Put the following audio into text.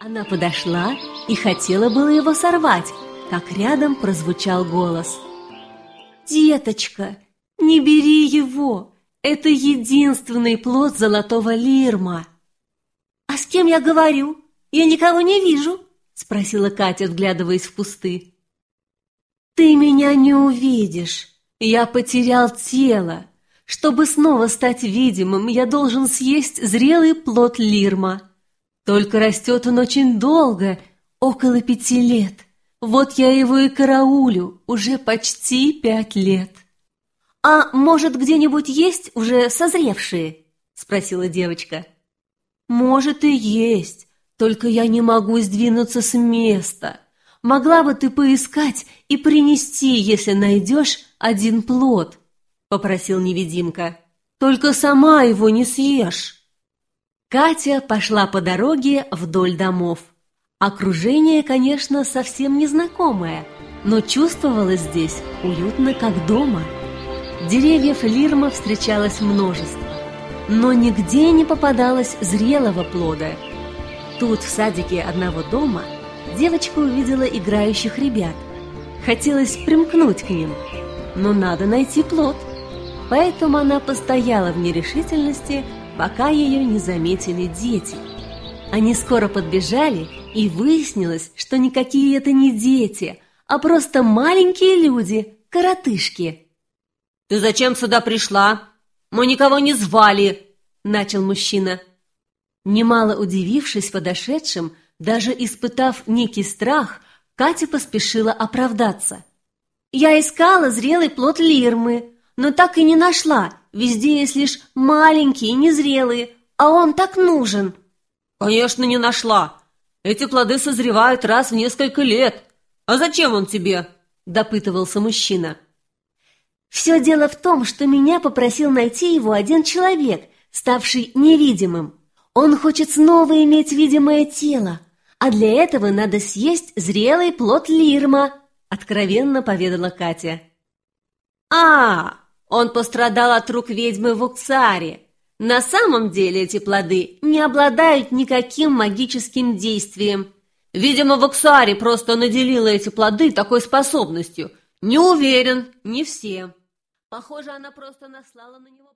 Она подошла и хотела было его сорвать, как рядом прозвучал голос. «Деточка, не бери его! Это единственный плод золотого лирма!» «А с кем я говорю? Я никого не вижу!» спросила Катя, вглядываясь в кусты. «Ты меня не увидишь! Я потерял тело! Чтобы снова стать видимым, я должен съесть зрелый плод лирма!» Только растет он очень долго, около пяти лет. Вот я его и караулю, уже почти пять лет. «А может, где-нибудь есть уже созревшие?» – спросила девочка. «Может и есть, только я не могу сдвинуться с места. Могла бы ты поискать и принести, если найдешь один плод», – попросил невидимка. «Только сама его не съешь». Катя пошла по дороге вдоль домов. Окружение, конечно, совсем незнакомое, но чувствовалось здесь уютно, как дома. Деревьев лирма встречалось множество, но нигде не попадалось зрелого плода. Тут, в садике одного дома, девочка увидела играющих ребят. Хотелось примкнуть к ним, но надо найти плод. Поэтому она постояла в нерешительности, пока ее не заметили дети. Они скоро подбежали, и выяснилось, что никакие это не дети, а просто маленькие люди, коротышки. «Ты зачем сюда пришла? Мы никого не звали!» – начал мужчина. Немало удивившись подошедшим, даже испытав некий страх, Катя поспешила оправдаться. «Я искала зрелый плод лирмы, но так и не нашла Везде есть лишь маленькие, незрелые, а он так нужен. Конечно, не нашла. Эти плоды созревают раз в несколько лет. А зачем он тебе? Допытывался мужчина. Все дело в том, что меня попросил найти его один человек, ставший невидимым. Он хочет снова иметь видимое тело, а для этого надо съесть зрелый плод лирма, откровенно поведала Катя. А, он пострадал от рук ведьмы в Уксаре. На самом деле эти плоды не обладают никаким магическим действием. Видимо, в Уксаре просто наделила эти плоды такой способностью. Не уверен, не все. Похоже, она просто наслала на него